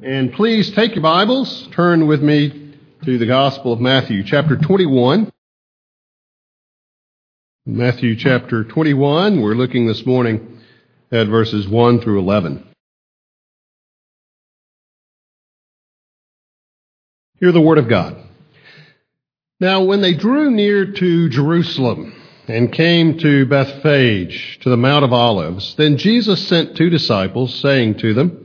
And please take your Bibles, turn with me to the Gospel of Matthew, chapter 21. Matthew chapter 21, we're looking this morning at verses 1 through 11. Hear the Word of God. Now, when they drew near to Jerusalem and came to Bethphage, to the Mount of Olives, then Jesus sent two disciples, saying to them,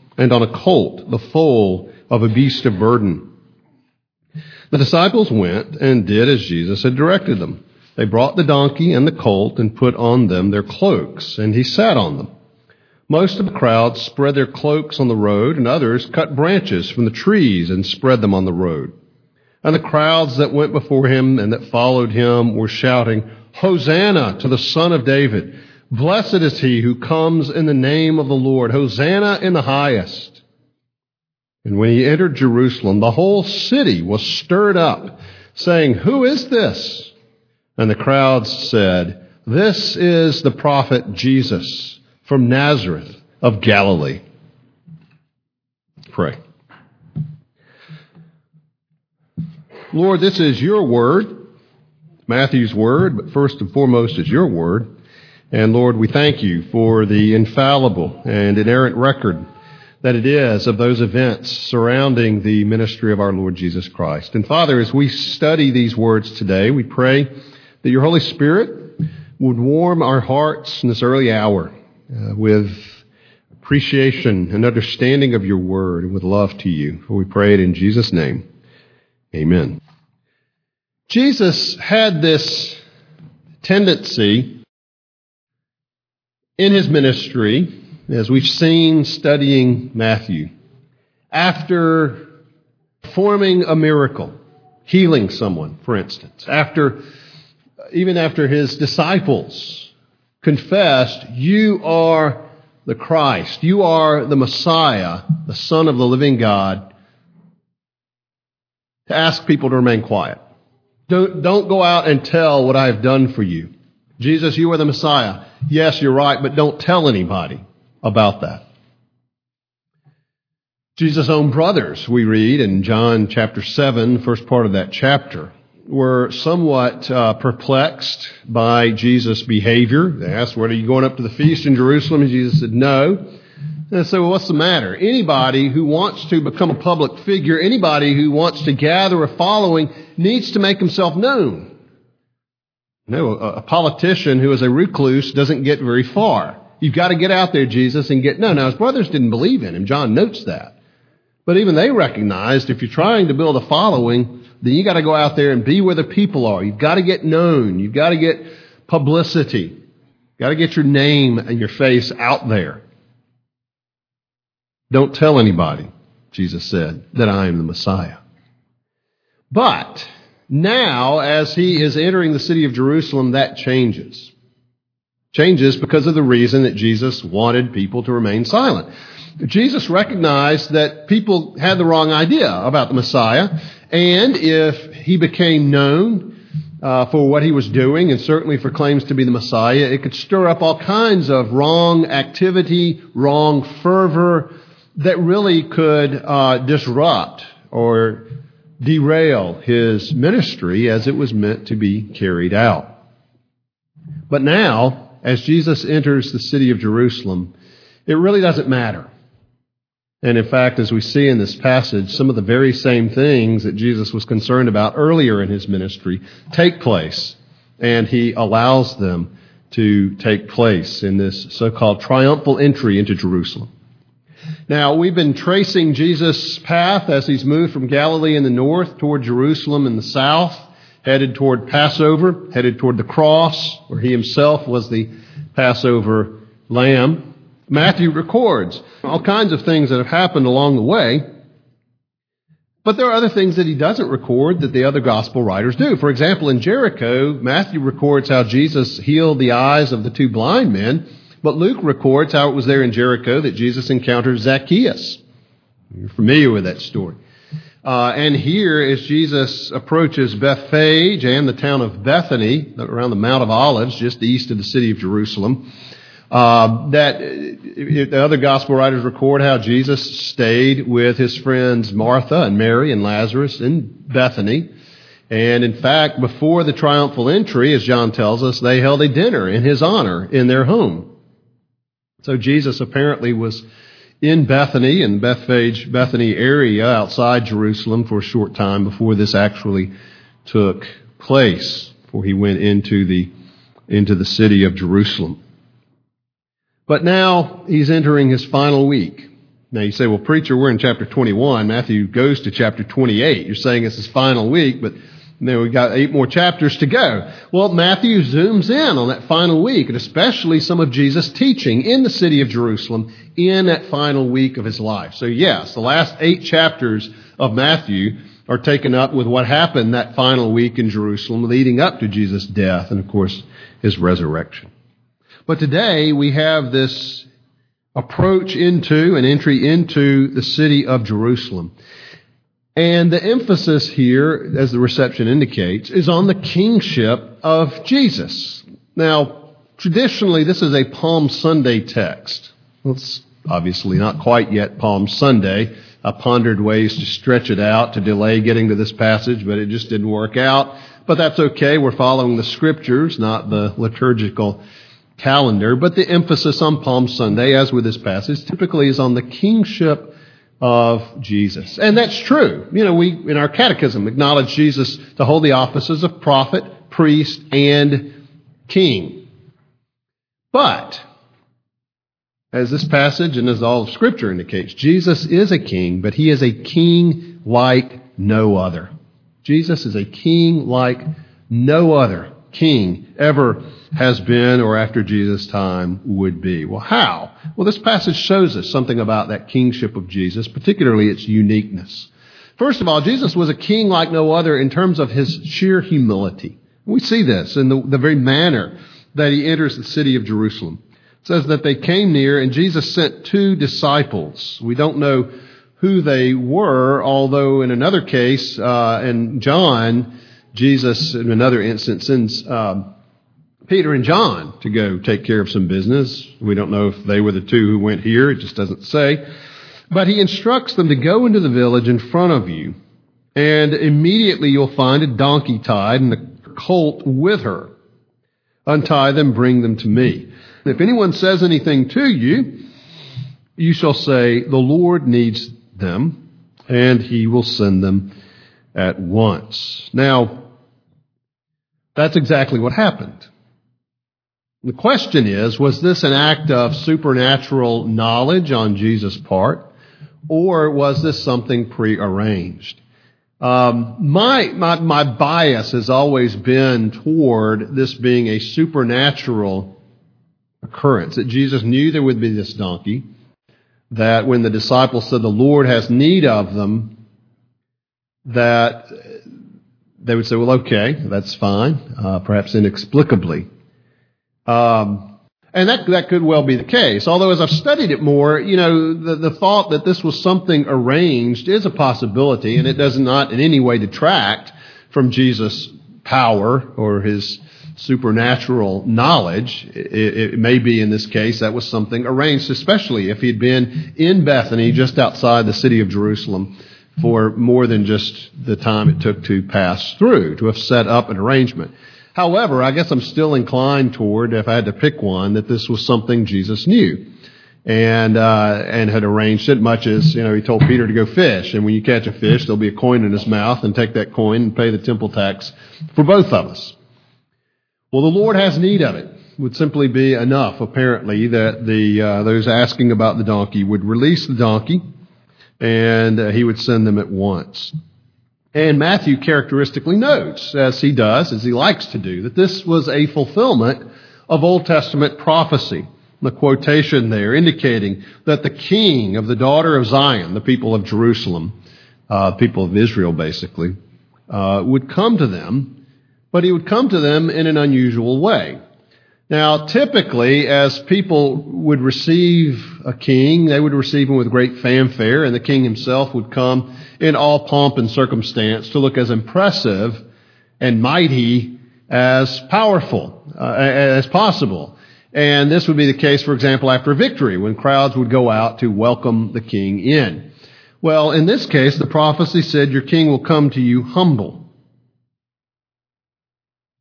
and on a colt, the foal of a beast of burden. The disciples went and did as Jesus had directed them. They brought the donkey and the colt and put on them their cloaks, and he sat on them. Most of the crowd spread their cloaks on the road, and others cut branches from the trees and spread them on the road. And the crowds that went before him and that followed him were shouting, Hosanna to the Son of David! Blessed is he who comes in the name of the Lord. Hosanna in the highest. And when he entered Jerusalem, the whole city was stirred up, saying, Who is this? And the crowds said, This is the prophet Jesus from Nazareth of Galilee. Pray. Lord, this is your word, Matthew's word, but first and foremost is your word. And Lord, we thank you for the infallible and inerrant record that it is of those events surrounding the ministry of our Lord Jesus Christ. And Father, as we study these words today, we pray that your Holy Spirit would warm our hearts in this early hour uh, with appreciation and understanding of your word and with love to you. For we pray it in Jesus' name. Amen. Jesus had this tendency in his ministry, as we've seen studying Matthew, after performing a miracle, healing someone, for instance, after even after his disciples confessed, You are the Christ, you are the Messiah, the Son of the living God, to ask people to remain quiet. Don't, don't go out and tell what I have done for you. Jesus, you are the Messiah. Yes, you're right, but don't tell anybody about that. Jesus' own brothers, we read in John chapter 7, first part of that chapter, were somewhat uh, perplexed by Jesus' behavior. They asked, What are you going up to the feast in Jerusalem? And Jesus said, No. And they said, Well, what's the matter? Anybody who wants to become a public figure, anybody who wants to gather a following, needs to make himself known. No, a politician who is a recluse doesn't get very far. You've got to get out there, Jesus, and get. No, now his brothers didn't believe in him. John notes that. But even they recognized if you're trying to build a following, then you got to go out there and be where the people are. You've got to get known. You've got to get publicity. You've got to get your name and your face out there. Don't tell anybody, Jesus said, that I am the Messiah. But now, as he is entering the city of Jerusalem, that changes. Changes because of the reason that Jesus wanted people to remain silent. Jesus recognized that people had the wrong idea about the Messiah, and if he became known uh, for what he was doing, and certainly for claims to be the Messiah, it could stir up all kinds of wrong activity, wrong fervor that really could uh, disrupt or derail his ministry as it was meant to be carried out. But now, as Jesus enters the city of Jerusalem, it really doesn't matter. And in fact, as we see in this passage, some of the very same things that Jesus was concerned about earlier in his ministry take place. And he allows them to take place in this so-called triumphal entry into Jerusalem. Now, we've been tracing Jesus' path as he's moved from Galilee in the north toward Jerusalem in the south, headed toward Passover, headed toward the cross, where he himself was the Passover lamb. Matthew records all kinds of things that have happened along the way. But there are other things that he doesn't record that the other gospel writers do. For example, in Jericho, Matthew records how Jesus healed the eyes of the two blind men, but Luke records how it was there in Jericho that Jesus encountered Zacchaeus. You're familiar with that story. Uh, and here, as Jesus approaches Bethphage and the town of Bethany, around the Mount of Olives, just east of the city of Jerusalem, uh, that the other gospel writers record how Jesus stayed with his friends Martha and Mary and Lazarus in Bethany. And in fact, before the triumphal entry, as John tells us, they held a dinner in his honor in their home. So Jesus apparently was in Bethany, in Bethphage, Bethany area outside Jerusalem for a short time before this actually took place, before he went into the, into the city of Jerusalem. But now he's entering his final week. Now you say, well, preacher, we're in chapter 21. Matthew goes to chapter 28. You're saying it's his final week, but now we've got eight more chapters to go. Well, Matthew zooms in on that final week, and especially some of Jesus' teaching in the city of Jerusalem in that final week of his life. So yes, the last eight chapters of Matthew are taken up with what happened that final week in Jerusalem leading up to Jesus' death and, of course, his resurrection. But today we have this approach into and entry into the city of Jerusalem. And the emphasis here, as the reception indicates, is on the kingship of Jesus. Now, traditionally, this is a Palm Sunday text. Well, it's obviously not quite yet Palm Sunday. I pondered ways to stretch it out to delay getting to this passage, but it just didn't work out. But that's okay. We're following the scriptures, not the liturgical calendar, but the emphasis on Palm Sunday, as with this passage, typically is on the kingship of Jesus. And that's true. You know, we, in our catechism, acknowledge Jesus to hold the offices of prophet, priest, and king. But, as this passage and as all of Scripture indicates, Jesus is a king, but he is a king like no other. Jesus is a king like no other king ever has been or after Jesus' time would be. Well, how? Well, this passage shows us something about that kingship of Jesus, particularly its uniqueness. First of all, Jesus was a king like no other in terms of his sheer humility. We see this in the, the very manner that he enters the city of Jerusalem. It says that they came near and Jesus sent two disciples. We don't know who they were, although in another case, uh, in John, Jesus, in another instance, sends um, Peter and John to go take care of some business. We don't know if they were the two who went here. It just doesn't say. But he instructs them to go into the village in front of you, and immediately you'll find a donkey tied and a colt with her. Untie them, bring them to me. If anyone says anything to you, you shall say, The Lord needs them, and he will send them at once. Now, that's exactly what happened. The question is, was this an act of supernatural knowledge on Jesus' part, or was this something prearranged? Um, my, my, my bias has always been toward this being a supernatural occurrence, that Jesus knew there would be this donkey, that when the disciples said the Lord has need of them, that they would say, well, okay, that's fine, uh, perhaps inexplicably. Um, and that, that could well be the case. Although as I've studied it more, you know, the, the thought that this was something arranged is a possibility, and it does not in any way detract from Jesus' power or his supernatural knowledge. It, it, may be in this case that was something arranged, especially if he'd been in Bethany, just outside the city of Jerusalem, for more than just the time it took to pass through, to have set up an arrangement. However, I guess I'm still inclined toward, if I had to pick one, that this was something Jesus knew. and uh, and had arranged it much as you know he told Peter to go fish, and when you catch a fish, there'll be a coin in his mouth, and take that coin and pay the temple tax for both of us. Well, the Lord has need of it. Would simply be enough, apparently, that the uh, those asking about the donkey would release the donkey, and uh, he would send them at once. And Matthew characteristically notes, as he does, as he likes to do, that this was a fulfillment of Old Testament prophecy the quotation there, indicating that the king of the daughter of Zion, the people of Jerusalem, uh, people of Israel basically, uh, would come to them, but he would come to them in an unusual way. Now, typically, as people would receive a king, they would receive him with great fanfare, and the king himself would come in all pomp and circumstance to look as impressive and mighty as powerful uh, as possible. And this would be the case, for example, after victory, when crowds would go out to welcome the king in. Well, in this case, the prophecy said, Your king will come to you humble,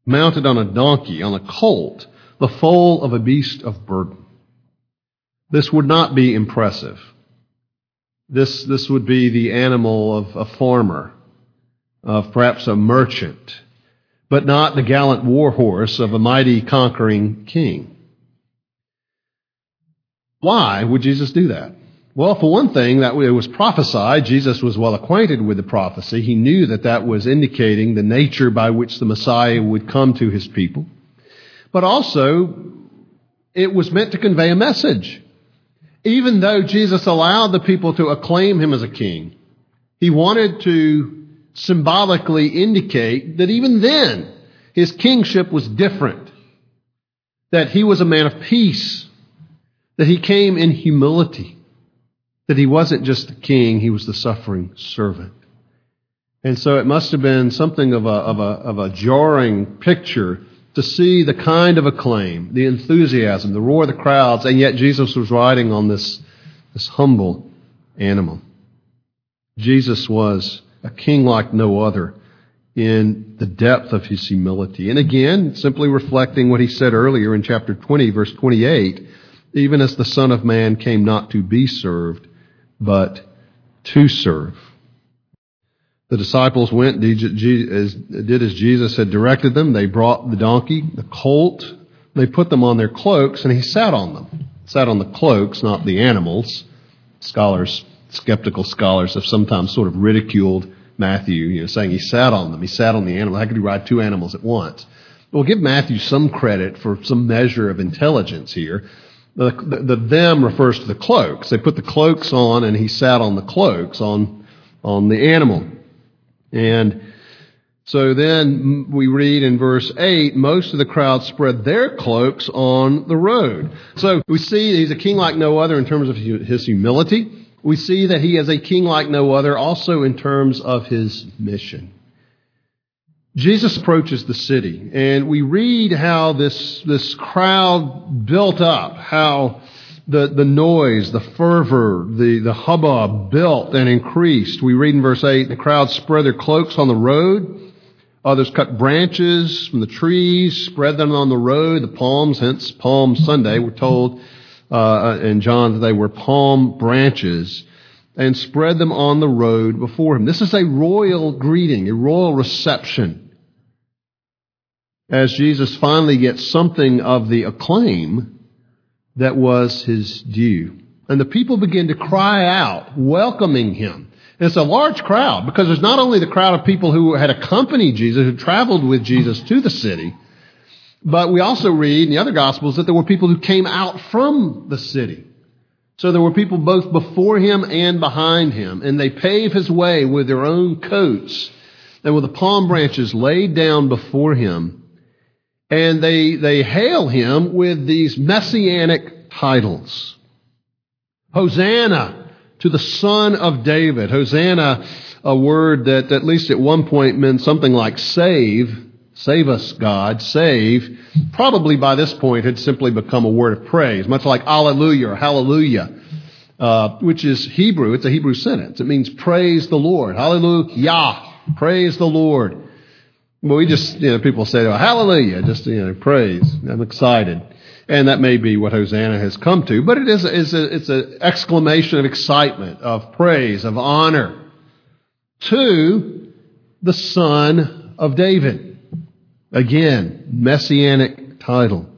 mounted on a donkey, on a colt, the foal of a beast of burden. This would not be impressive. This, this would be the animal of a farmer, of perhaps a merchant, but not the gallant war horse of a mighty conquering king. Why would Jesus do that? Well, for one thing, that it was prophesied. Jesus was well acquainted with the prophecy. He knew that that was indicating the nature by which the Messiah would come to his people. But also, it was meant to convey a message. Even though Jesus allowed the people to acclaim him as a king, he wanted to symbolically indicate that even then, his kingship was different. That he was a man of peace that he came in humility, that he wasn't just the king, he was the suffering servant. And so it must have been something of a, of a, of a jarring picture to see the kind of acclaim, the enthusiasm, the roar of the crowds, and yet Jesus was riding on this, this humble animal. Jesus was a king like no other in the depth of his humility. And again, simply reflecting what he said earlier in chapter 20, verse 28, even as the Son of Man came not to be served, but to serve. The disciples went, did as Jesus had directed them. They brought the donkey, the colt. They put them on their cloaks, and he sat on them. Sat on the cloaks, not the animals. Scholars, skeptical scholars, have sometimes sort of ridiculed Matthew, you know, saying he sat on them. He sat on the animal. How could he ride two animals at once? We'll give Matthew some credit for some measure of intelligence here. The, the, the, them refers to the cloaks. They put the cloaks on and he sat on the cloaks on, on the animal. And so then we read in verse 8, most of the crowd spread their cloaks on the road. So we see he's a king like no other in terms of his humility. We see that he is a king like no other also in terms of his mission. Jesus approaches the city, and we read how this, this crowd built up, how the, the noise, the fervor, the, the hubbub built and increased. We read in verse 8, the crowd spread their cloaks on the road. Others cut branches from the trees, spread them on the road, the palms, hence Palm Sunday. We're told uh, in John that they were palm branches and spread them on the road before him. This is a royal greeting, a royal reception. As Jesus finally gets something of the acclaim that was his due. And the people begin to cry out, welcoming him. And it's a large crowd because there's not only the crowd of people who had accompanied Jesus, who traveled with Jesus to the city, but we also read in the other Gospels that there were people who came out from the city. So there were people both before him and behind him, and they pave his way with their own coats and with the palm branches laid down before him. And they, they hail him with these messianic titles. Hosanna to the Son of David. Hosanna, a word that at least at one point meant something like save. Save us, God, save, probably by this point had simply become a word of praise, much like Alleluia or Hallelujah, uh, which is Hebrew. It's a Hebrew sentence. It means praise the Lord. Hallelujah. Praise the Lord. Well, we just, you know, people say, oh, hallelujah, just, you know, praise. I'm excited. And that may be what Hosanna has come to, but it is, is a, it's an exclamation of excitement, of praise, of honor to the Son of David. Again, messianic title.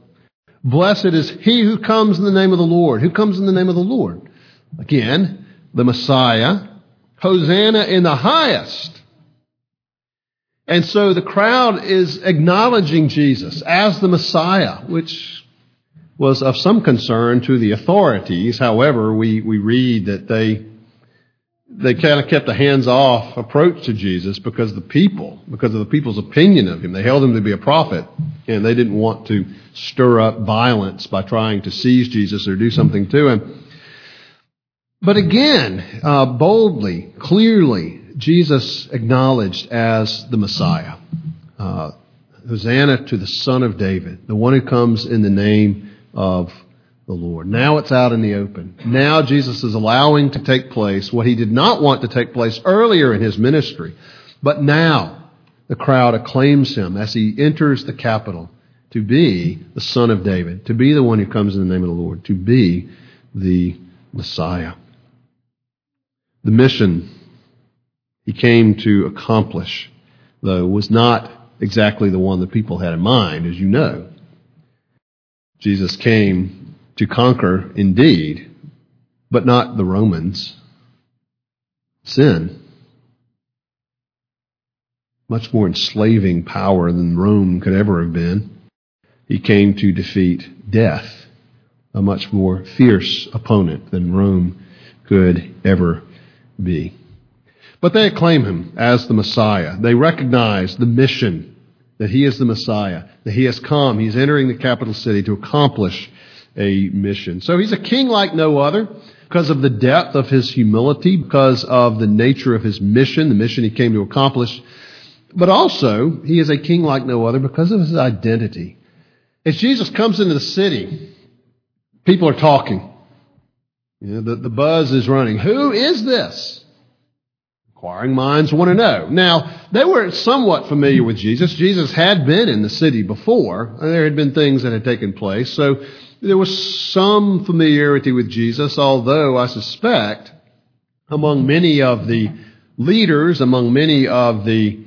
Blessed is he who comes in the name of the Lord. Who comes in the name of the Lord? Again, the Messiah. Hosanna in the highest. And so the crowd is acknowledging Jesus as the Messiah, which was of some concern to the authorities. However, we, we read that they they kind of kept a hands-off approach to Jesus because the people, because of the people's opinion of him. They held him to be a prophet, and they didn't want to stir up violence by trying to seize Jesus or do something to him. But again, uh, boldly, clearly, Jesus acknowledged as the Messiah. Uh, Hosanna to the Son of David, the one who comes in the name of the Lord. Now it's out in the open. Now Jesus is allowing to take place what he did not want to take place earlier in his ministry. But now the crowd acclaims him as he enters the capital to be the Son of David, to be the one who comes in the name of the Lord, to be the Messiah. The mission he came to accomplish, though, was not exactly the one the people had in mind, as you know. Jesus came to conquer, indeed, but not the Romans. Sin. Much more enslaving power than Rome could ever have been. He came to defeat death, a much more fierce opponent than Rome could ever be. But they acclaim him as the Messiah. They recognize the mission that he is the Messiah, that he has come, he's entering the capital city to accomplish a mission. So he's a king like no other because of the depth of his humility, because of the nature of his mission, the mission he came to accomplish. But also, he is a king like no other because of his identity. As Jesus comes into the city, people are talking. You know, the, the buzz is running. Who is this? Inquiring minds want to know. Now, they were somewhat familiar with Jesus. Jesus had been in the city before. There had been things that had taken place. So there was some familiarity with Jesus, although I suspect among many of the leaders, among many of the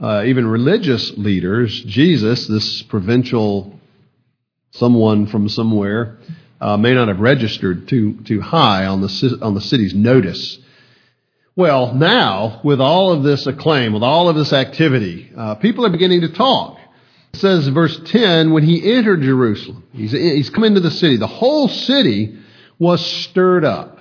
uh, even religious leaders, Jesus, this provincial someone from somewhere, uh, may not have registered too too high on the on the city's notice. Well, now, with all of this acclaim, with all of this activity, uh, people are beginning to talk. It says, verse 10, when he entered Jerusalem, he's, he's come into the city, the whole city was stirred up.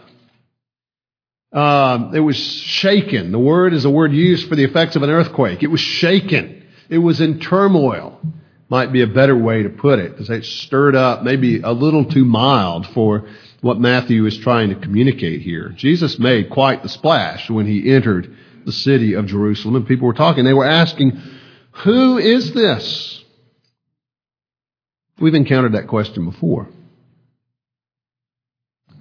Uh, it was shaken. The word is a word used for the effects of an earthquake. It was shaken. It was in turmoil. Might be a better way to put it. To say stirred up, maybe a little too mild for what Matthew is trying to communicate here. Jesus made quite the splash when he entered the city of Jerusalem, and people were talking. They were asking, Who is this? We've encountered that question before.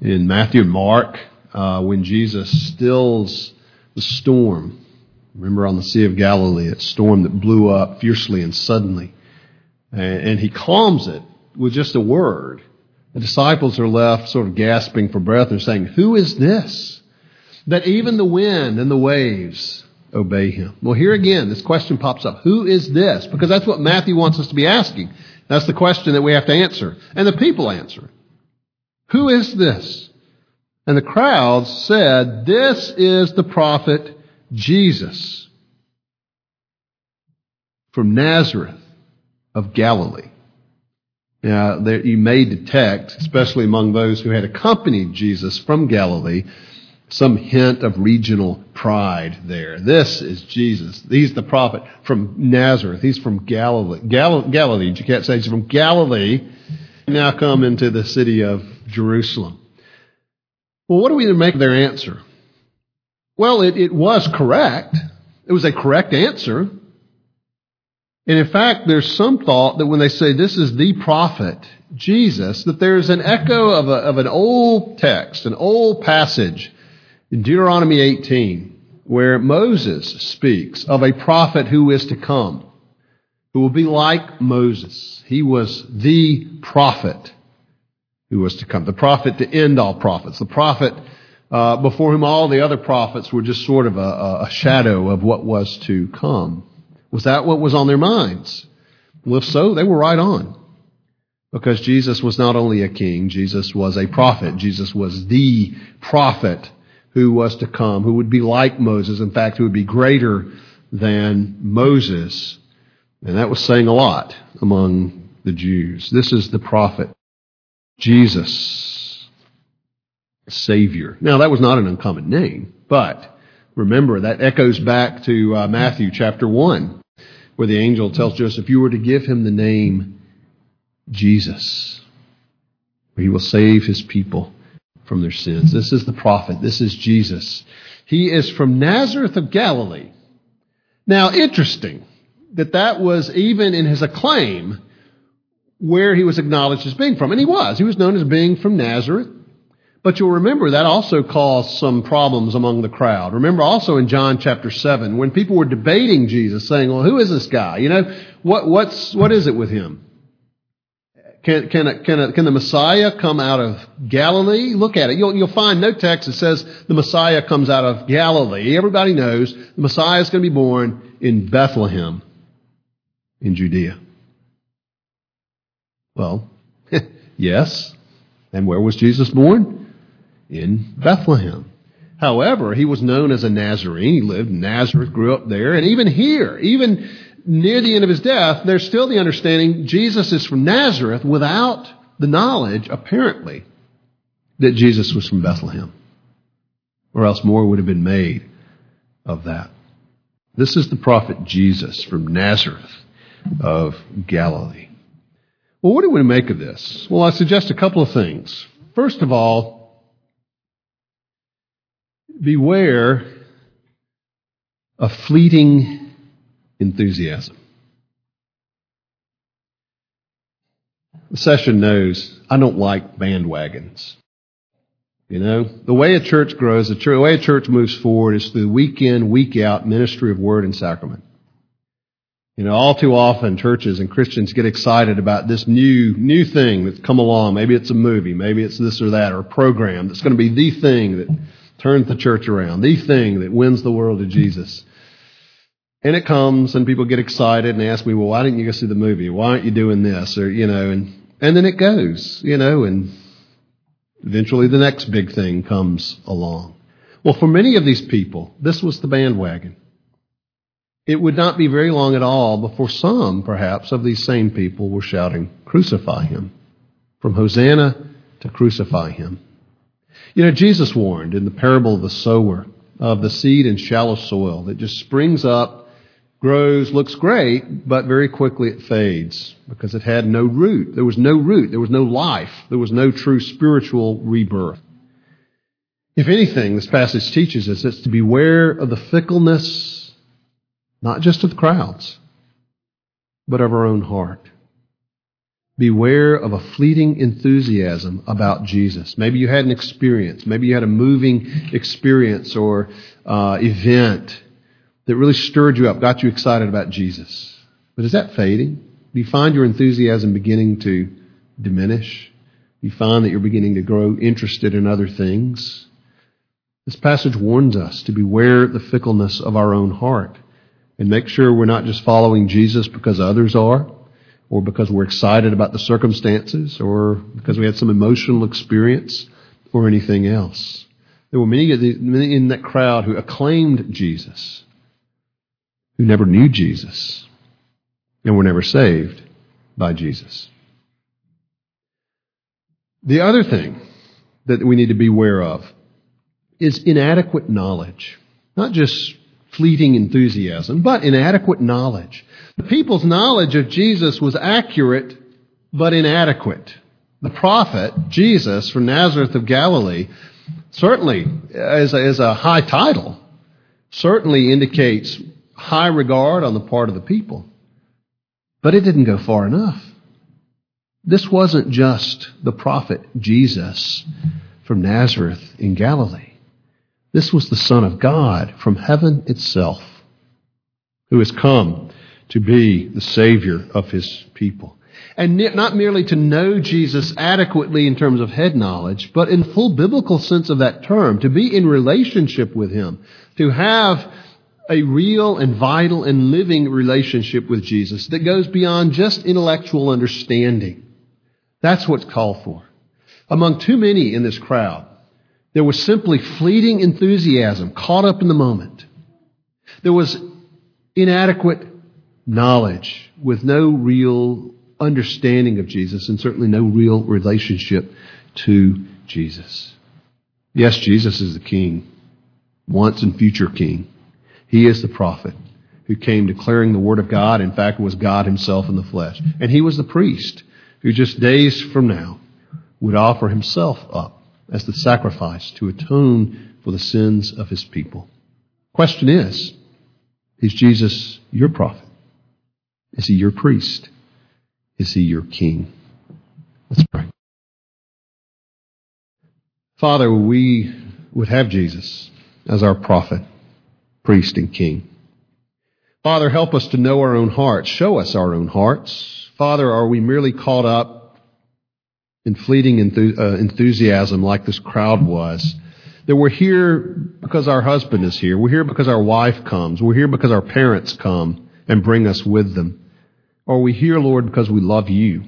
In Matthew and Mark, uh, when Jesus stills the storm, remember on the Sea of Galilee, a storm that blew up fiercely and suddenly, and, and he calms it with just a word. The disciples are left sort of gasping for breath and saying, Who is this? That even the wind and the waves obey him. Well, here again, this question pops up. Who is this? Because that's what Matthew wants us to be asking. That's the question that we have to answer. And the people answer. Who is this? And the crowds said, This is the prophet Jesus from Nazareth of Galilee. Now, there, you may detect, especially among those who had accompanied Jesus from Galilee, some hint of regional pride there. This is Jesus. He's the prophet from Nazareth. He's from Galilee. Gal- Galilee. You can't say he's from Galilee. Now come into the city of Jerusalem. Well, what do we make of their answer? Well, it, it was correct. It was a correct answer. And in fact, there's some thought that when they say this is the prophet, Jesus, that there's an echo of, a, of an old text, an old passage in Deuteronomy 18, where Moses speaks of a prophet who is to come, who will be like Moses. He was the prophet who was to come. The prophet to end all prophets. The prophet uh, before whom all the other prophets were just sort of a, a shadow of what was to come. Was that what was on their minds? Well, if so, they were right on. Because Jesus was not only a king, Jesus was a prophet. Jesus was the prophet who was to come, who would be like Moses. In fact, who would be greater than Moses. And that was saying a lot among the Jews. This is the prophet, Jesus, Savior. Now, that was not an uncommon name, but remember that echoes back to uh, Matthew chapter 1, where the angel tells Joseph, You were to give him the name Jesus, where he will save his people from their sins. This is the prophet. This is Jesus. He is from Nazareth of Galilee. Now, interesting that that was even in his acclaim where he was acknowledged as being from. And he was. He was known as being from Nazareth. But you'll remember that also caused some problems among the crowd. Remember also in John chapter 7 when people were debating Jesus saying, well, who is this guy? You know, what, what's, what is it with him? Can, can, a, can, a, can the Messiah come out of Galilee? Look at it. You'll, you'll find no text that says the Messiah comes out of Galilee. Everybody knows the Messiah is going to be born in Bethlehem in Judea. Well, yes. And where was Jesus born? In Bethlehem. However, he was known as a Nazarene. He lived in Nazareth, grew up there, and even here, even near the end of his death, there's still the understanding Jesus is from Nazareth without the knowledge, apparently, that Jesus was from Bethlehem. Or else more would have been made of that. This is the prophet Jesus from Nazareth of Galilee. Well, what do we make of this? Well, I suggest a couple of things. First of all, beware of fleeting enthusiasm. The session knows I don't like bandwagons. You know, the way a church grows, the, church, the way a church moves forward is through week in, week out ministry of word and sacrament. You know, all too often churches and Christians get excited about this new, new thing that's come along. Maybe it's a movie, maybe it's this or that, or a program that's going to be the thing that turns the church around, the thing that wins the world to Jesus. And it comes and people get excited and ask me, well, why didn't you go see the movie? Why aren't you doing this? Or, you know, and, and then it goes, you know, and eventually the next big thing comes along. Well, for many of these people, this was the bandwagon. It would not be very long at all before some, perhaps, of these same people were shouting, Crucify him. From Hosanna to crucify him. You know, Jesus warned in the parable of the sower of the seed in shallow soil that just springs up grows, looks great, but very quickly it fades because it had no root. There was no root. There was no life. There was no true spiritual rebirth. If anything, this passage teaches us it's to beware of the fickleness, not just of the crowds, but of our own heart. Beware of a fleeting enthusiasm about Jesus. Maybe you had an experience. Maybe you had a moving experience or uh, event that really stirred you up, got you excited about Jesus. But is that fading? Do you find your enthusiasm beginning to diminish? Do you find that you're beginning to grow interested in other things? This passage warns us to beware the fickleness of our own heart and make sure we're not just following Jesus because others are, or because we're excited about the circumstances, or because we had some emotional experience, or anything else. There were many, many in that crowd who acclaimed Jesus, who never knew Jesus and were never saved by Jesus. The other thing that we need to be aware of is inadequate knowledge. Not just fleeting enthusiasm, but inadequate knowledge. The people's knowledge of Jesus was accurate, but inadequate. The prophet, Jesus from Nazareth of Galilee, certainly as a, as a high title, certainly indicates high regard on the part of the people. But it didn't go far enough. This wasn't just the prophet Jesus from Nazareth in Galilee. This was the Son of God from heaven itself who has come to be the Savior of his people. And not merely to know Jesus adequately in terms of head knowledge, but in full biblical sense of that term, to be in relationship with Him, to have a real and vital and living relationship with Jesus that goes beyond just intellectual understanding. That's what's called for. Among too many in this crowd, there was simply fleeting enthusiasm caught up in the moment. There was inadequate knowledge with no real understanding of Jesus and certainly no real relationship to Jesus. Yes, Jesus is the King, once and future King. He is the prophet who came declaring the Word of God, in fact, was God Himself in the flesh. And He was the priest who just days from now would offer Himself up as the sacrifice to atone for the sins of His people. Question is, is Jesus your prophet? Is He your priest? Is He your king? Let's pray. Father, we would have Jesus as our prophet priest and king. Father, help us to know our own hearts. Show us our own hearts. Father, are we merely caught up in fleeting uh, enthusiasm like this crowd was? That we're here because our husband is here. We're here because our wife comes. We're here because our parents come and bring us with them. Are we here, Lord, because we love you?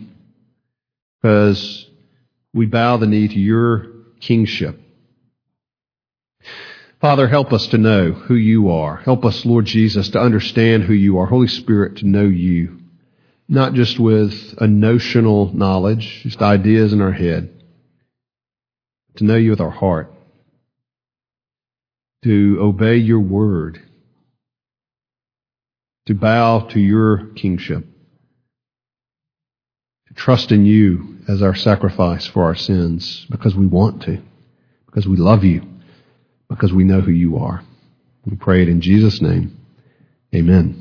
Because we bow the knee to your kingship Father, help us to know who you are. Help us, Lord Jesus, to understand who you are. Holy Spirit, to know you. Not just with a notional knowledge, just ideas in our head. To know you with our heart. To obey your word. To bow to your kingship. To trust in you as our sacrifice for our sins because we want to. Because we love you because we know who you are. We pray it in Jesus' name. Amen.